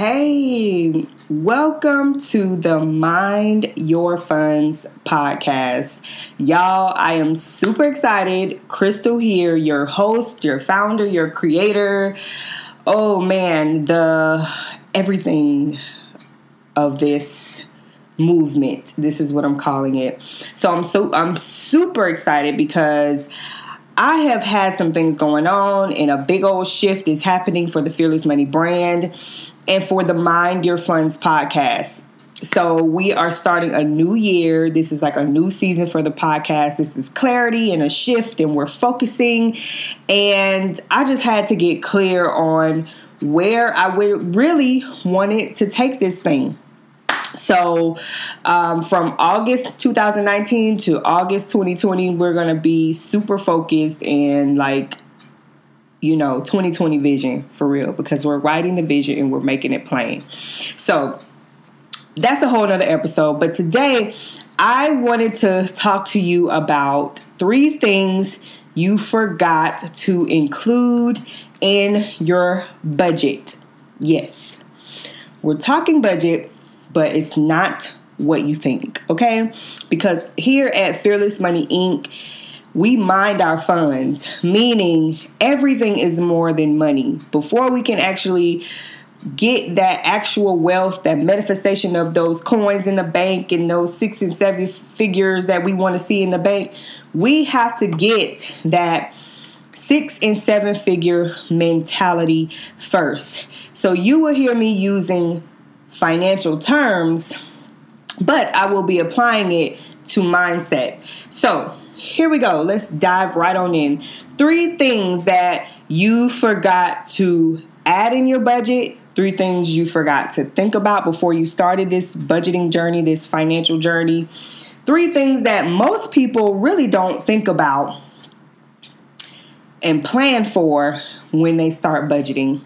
Hey, welcome to the Mind Your Funds podcast. Y'all, I am super excited. Crystal here, your host, your founder, your creator. Oh man, the everything of this movement. This is what I'm calling it. So I'm so I'm super excited because I have had some things going on, and a big old shift is happening for the Fearless Money brand and for the Mind Your Funds podcast. So, we are starting a new year. This is like a new season for the podcast. This is clarity and a shift, and we're focusing. And I just had to get clear on where I would really wanted to take this thing. So, um, from August 2019 to August 2020, we're to be super focused and like, you know, 2020 vision for real because we're writing the vision and we're making it plain. So, that's a whole nother episode. But today, I wanted to talk to you about three things you forgot to include in your budget. Yes, we're talking budget but it's not what you think, okay? Because here at Fearless Money Inc., we mind our funds, meaning everything is more than money. Before we can actually get that actual wealth, that manifestation of those coins in the bank and those six and seven figures that we want to see in the bank, we have to get that six and seven figure mentality first. So you will hear me using financial terms, but I will be applying it to mindset. So here we go. Let's dive right on in. Three things that you forgot to add in your budget. Three things you forgot to think about before you started this budgeting journey, this financial journey. Three things that most people really don't think about and plan for when they start budgeting.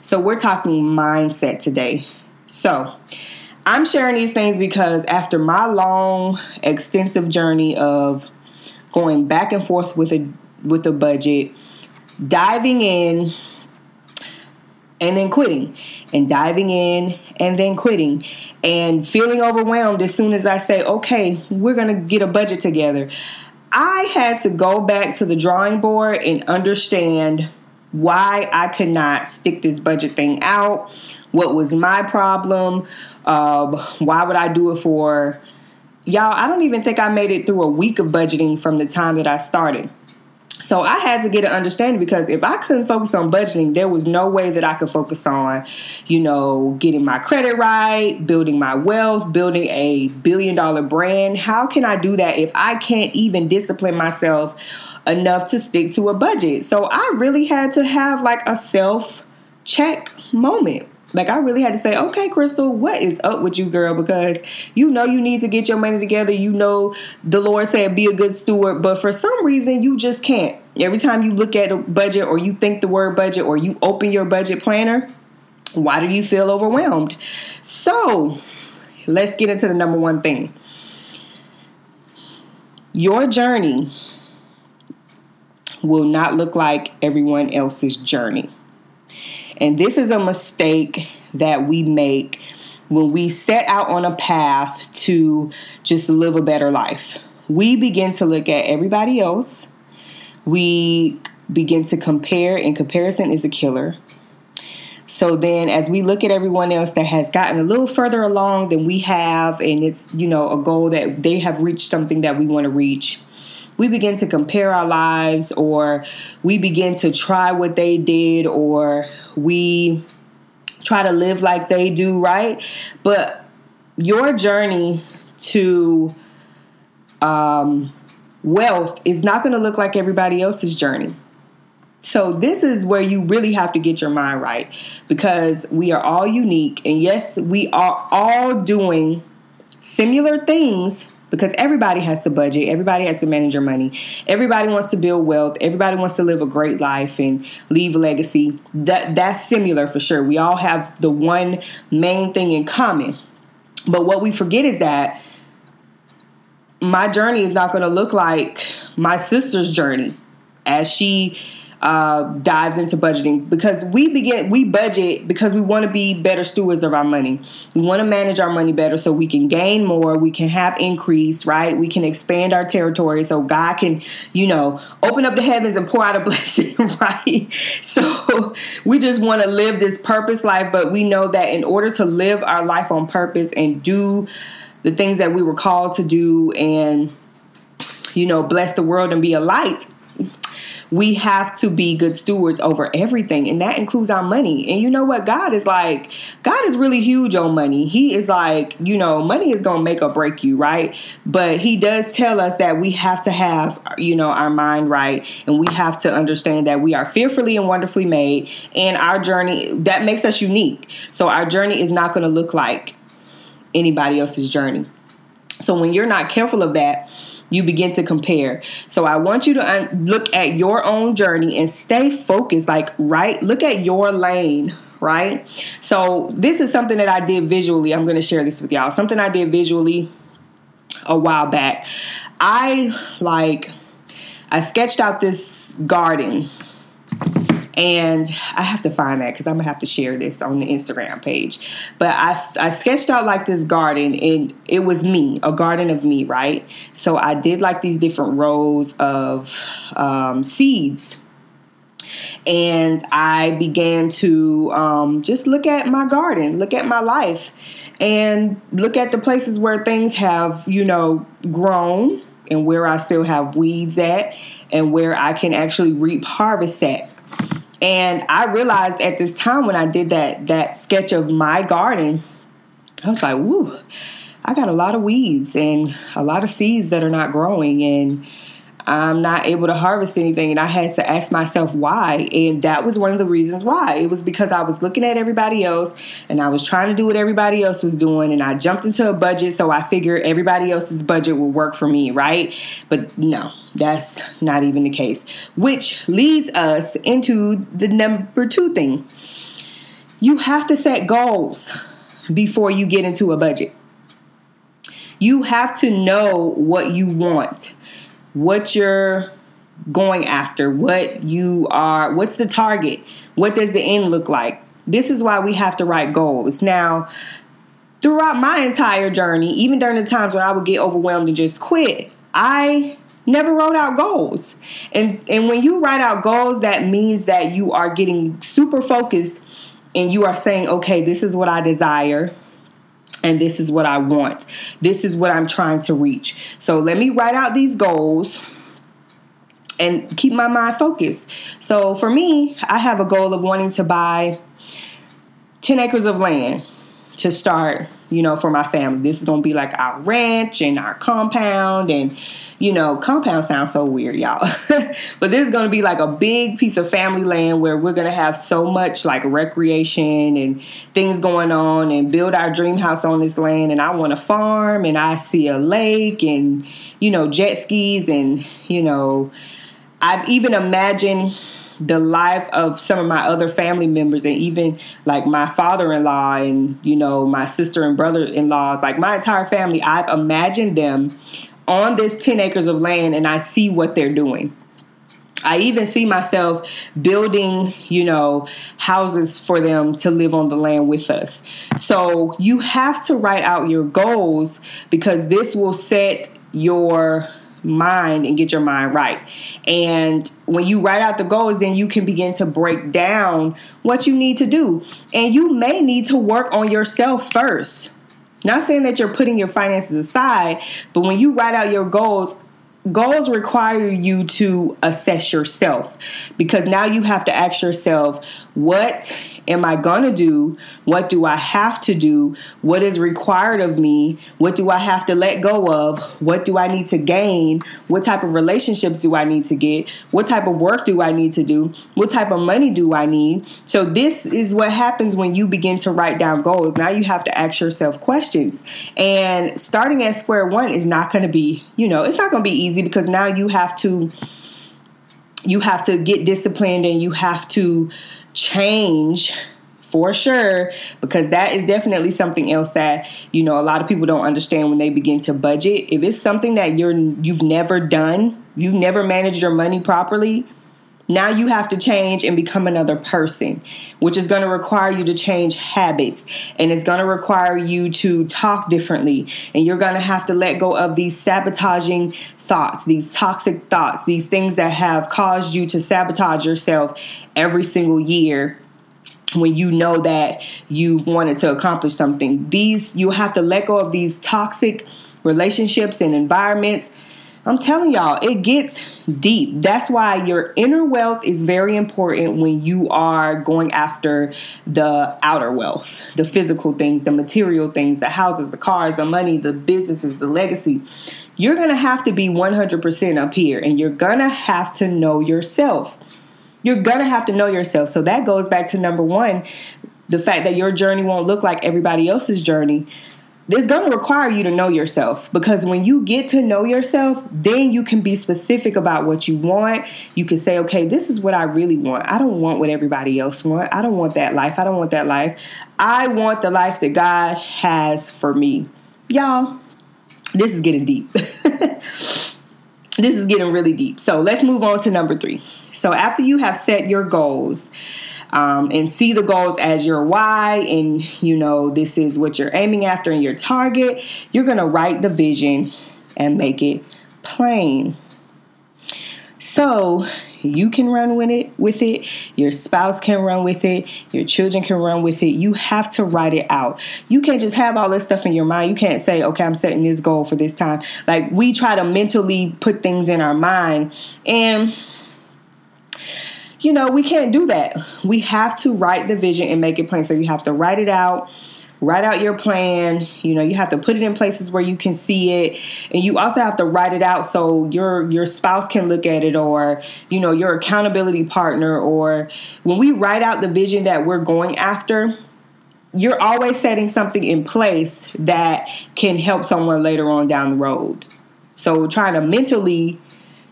So, we're talking mindset today. So, I'm sharing these things because after my long, extensive journey of going back and forth with a with a budget, diving in and then quitting and diving in and then quitting and feeling overwhelmed as soon as I say, "Okay, we're going to get a budget together." I had to go back to the drawing board and understand why I could not stick this budget thing out what was my problem? Um, why would I do it for y'all? I don't even think I made it through a week of budgeting from the time that I started. So I had to get an understanding because if I couldn't focus on budgeting, there was no way that I could focus on, you know, getting my credit right, building my wealth, building a billion dollar brand. How can I do that if I can't even discipline myself enough to stick to a budget? So I really had to have like a self check moment. Like I really had to say, okay, Crystal, what is up with you, girl? Because you know you need to get your money together. You know the Lord said be a good steward, but for some reason you just can't. Every time you look at a budget or you think the word budget or you open your budget planner, why do you feel overwhelmed? So let's get into the number one thing. Your journey will not look like everyone else's journey. And this is a mistake that we make when we set out on a path to just live a better life. We begin to look at everybody else. We begin to compare, and comparison is a killer. So then, as we look at everyone else that has gotten a little further along than we have, and it's, you know, a goal that they have reached something that we want to reach, we begin to compare our lives or we begin to try what they did or we try to live like they do, right? But your journey to um, wealth is not going to look like everybody else's journey. So, this is where you really have to get your mind right because we are all unique. And yes, we are all doing similar things because everybody has to budget, everybody has to manage their money, everybody wants to build wealth, everybody wants to live a great life and leave a legacy. That that's similar for sure. We all have the one main thing in common. But what we forget is that my journey is not going to look like my sister's journey as she uh, dives into budgeting because we begin we budget because we want to be better stewards of our money. We want to manage our money better so we can gain more, we can have increase, right? We can expand our territory so God can, you know, open up the heavens and pour out a blessing, right? So we just want to live this purpose life, but we know that in order to live our life on purpose and do the things that we were called to do and you know bless the world and be a light we have to be good stewards over everything and that includes our money. And you know what? God is like god is really huge on money. He is like you know money is gonna make or break you right? But he does tell us that we have to have you know our mind right and we have to understand that we are fearfully and wonderfully made and our journey that makes us unique. So our journey is not to look like anybody else's journey. So when you're not careful of that you begin to compare. So I want you to look at your own journey and stay focused. Like, right? Look at your lane, right? So this is something that I did visually. I'm going to share this with y'all. Something I did visually a while back. I like, I sketched out this garden and I have to find that because I'm gonna have to share this on the Instagram page. But I, I sketched out like this garden, and it was me, a garden of me, right? So I did like these different rows of um, seeds. And I began to um, just look at my garden, look at my life, and look at the places where things have, you know, grown and where I still have weeds at and where I can actually reap harvest at. And I realized at this time when I did that that sketch of my garden, I was like, "Woo, I got a lot of weeds and a lot of seeds that are not growing. And I'm not able to harvest anything. And I had to ask myself why. And that was one of the reasons why. It was because I was looking at everybody else and I was trying to do what everybody else was doing. And I jumped into a budget. So I figured everybody else's budget would work for me, right? But no, that's not even the case. Which leads us into the number two thing you have to set goals before you get into a budget. You have to know what you want what you're going after, what you are, what's the target, what does the end look like. This is why we have to write goals. Now, throughout my entire journey, even during the times when I would get overwhelmed and just quit, I never wrote out goals. And and when you write out goals, that means that you are getting super focused and you are saying, "Okay, this is what I desire." And this is what I want. This is what I'm trying to reach. So let me write out these goals and keep my mind focused. So for me, I have a goal of wanting to buy 10 acres of land to start, you know, for my family. This is going to be like our ranch and our compound and you know, compound sounds so weird, y'all. but this is going to be like a big piece of family land where we're going to have so much like recreation and things going on and build our dream house on this land. And I want to farm and I see a lake and, you know, jet skis and, you know, I've even imagined the life of some of my other family members and even like my father-in-law and you know my sister and brother-in-laws like my entire family i've imagined them on this 10 acres of land and I see what they're doing. I even see myself building, you know, houses for them to live on the land with us. So you have to write out your goals because this will set your mind and get your mind right. And when you write out the goals, then you can begin to break down what you need to do. And you may need to work on yourself first. Not saying that you're putting your finances aside, but when you write out your goals, goals require you to assess yourself because now you have to ask yourself what am I going to do? What do I have to do? What is required of me? What do I have to let go of? What do I need to gain? What type of relationships do I need to get? What type of work do I need to do? What type of money do I need? So, this is what happens when you begin to write down goals. Now you have to ask yourself questions. And starting at square one is not going to be, you know, it's not going to be easy because now you have to you have to get disciplined and you have to change for sure because that is definitely something else that you know a lot of people don't understand when they begin to budget. If it's something that you're you've never done you've never managed your money properly Now you have to change and become another person, which is going to require you to change habits and it's going to require you to talk differently. And you're going to have to let go of these sabotaging thoughts, these toxic thoughts, these things that have caused you to sabotage yourself every single year when you know that you've wanted to accomplish something. These you have to let go of these toxic relationships and environments. I'm telling y'all, it gets deep. That's why your inner wealth is very important when you are going after the outer wealth, the physical things, the material things, the houses, the cars, the money, the businesses, the legacy. You're going to have to be 100% up here and you're going to have to know yourself. You're going to have to know yourself. So that goes back to number one the fact that your journey won't look like everybody else's journey. It's going to require you to know yourself because when you get to know yourself, then you can be specific about what you want. You can say, okay, this is what I really want. I don't want what everybody else want. I don't want that life. I don't want that life. I want the life that God has for me. Y'all, this is getting deep. this is getting really deep. So let's move on to number three. So after you have set your goals, um, and see the goals as your why, and you know this is what you're aiming after and your target, you're gonna write the vision and make it plain. So you can run with it with it your spouse can run with it your children can run with it you have to write it out you can't just have all this stuff in your mind you can't say okay i'm setting this goal for this time like we try to mentally put things in our mind and you know we can't do that. We have to write the vision and make it plain. So you have to write it out write out your plan. You know you have to put it in places where you can see it. And you also have to write it out so your your spouse can look at it or you know your accountability partner or when we write out the vision that we're going after you're always setting something in place that can help someone later on down the road. So trying to mentally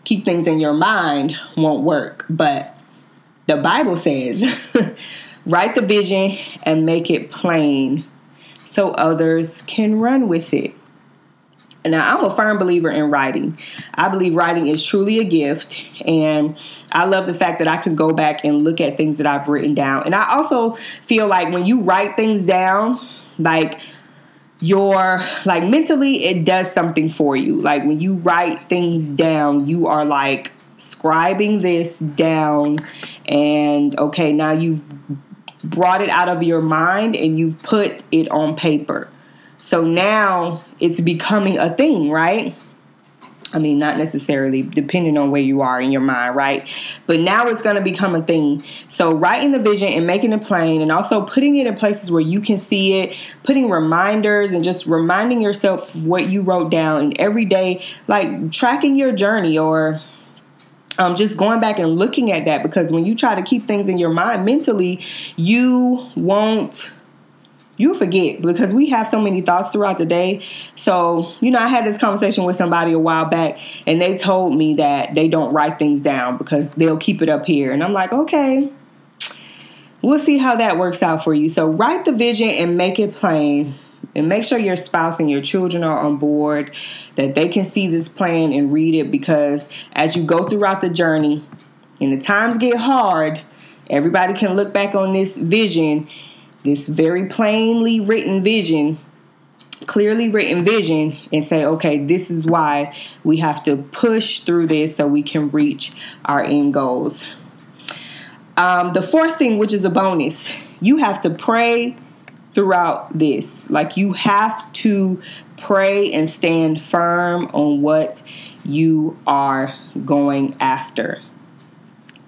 keep things in your mind won't work but the bible says write the vision and make it plain so others can run with it. Now, I'm a firm believer in writing. I believe writing is truly a gift, and I love the fact that I can go back and look at things that I've written down. And I also feel like when you write things down, like your like mentally it does something for you. Like when you write things down, you are like scribing this down and okay, now you've brought it out of your mind and you've put it on paper. So now it's becoming a thing, right? I mean, not necessarily, depending on where you are in your mind, right? But now it's going to become a thing. So, writing the vision and making it plain, and also putting it in places where you can see it, putting reminders, and just reminding yourself what you wrote down, and every day, like tracking your journey or um, just going back and looking at that because when you try to keep things in your mind mentally, you won't you forget because we have so many thoughts throughout the day. So, you know, I had this conversation with somebody a while back and they told me that they don't write things down because they'll keep it up here. And I'm like, okay, we'll see how that works out for you. So, write the vision and make it plain and make sure your spouse and your children are on board, that they can see this plan and read it because as you go throughout the journey and the times get hard, everybody can look back on this vision, this very plainly written vision, clearly written vision, and say, okay, this is why we have to push through this so we can reach our end goals. Um, the fourth thing, which is a bonus, you have to pray throughout this. Like you have to pray and stand firm on what you are going after.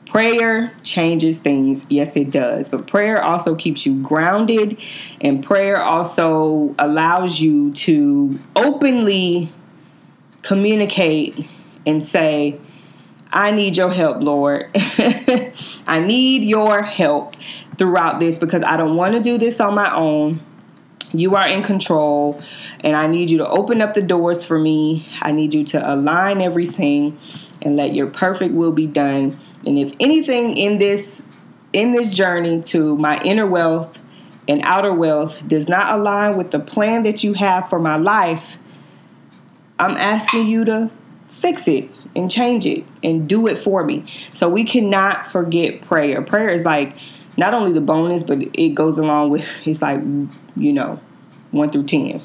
Prayer changes things. Yes, it does. But prayer also keeps you grounded, and prayer also allows you to openly communicate and say, I need your help, Lord. I need your help throughout this because I don't want to do this on my own. You are in control, and I need you to open up the doors for me. I need you to align everything and let your perfect will be done. And if anything in this in this journey to my inner wealth and outer wealth does not align with the plan that you have for my life, I'm asking you to fix it and change it and do it for me. So we cannot forget prayer. Prayer is like not only the bonus, but it goes along with it's like, you know, one through 10.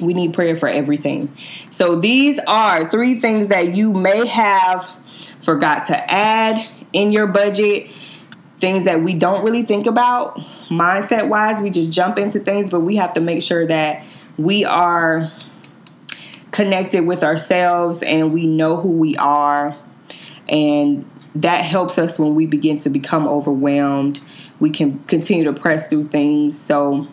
We need prayer for everything. So these are three things that you may have forgot to add in your budget. Things that we don't really think about mindset wise. We just jump into things, but we have to make sure that we are connected with ourselves and we know who we are. And that helps us when we begin to become overwhelmed. We can continue to press through things. So,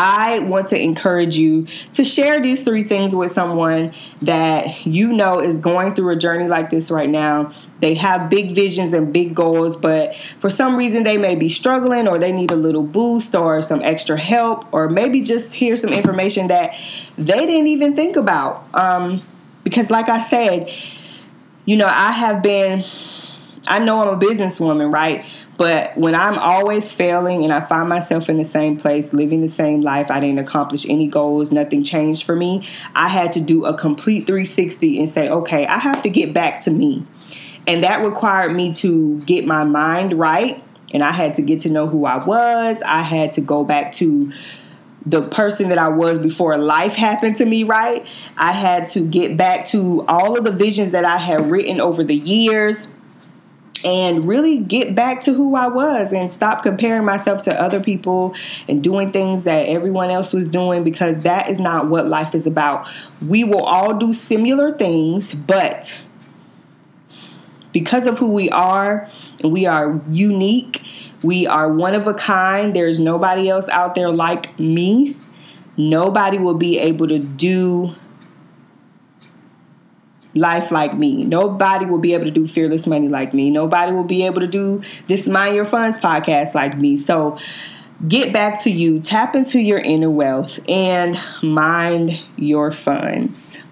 I want to encourage you to share these three things with someone that you know is going through a journey like this right now. They have big visions and big goals, but for some reason they may be struggling or they need a little boost or some extra help or maybe just hear some information that they didn't even think about. Um, because, like I said, you know, I have been I know I'm a businesswoman, right? But when I'm always failing and I find myself in the same place, living the same life, I didn't accomplish any goals, nothing changed for me. I had to do a complete 360 and say, okay, I have to get back to me. And that required me to get my mind right. And I had to get to know who I was. I had to go back to the person that I was before life happened to me, right? I had to get back to all of the visions that I had written over the years and really get back to who I was and stop comparing myself to other people and doing things that everyone else was doing because that is not what life is about. We will all do similar things, but because of who we are and we are unique, we are one of a kind. There's nobody else out there like me. Nobody will be able to do life like me. Nobody will be able to do Fearless Money like me. Nobody will be able to do this Mind Your Funds podcast like me. So get back to you, tap into your inner wealth, and mind your funds.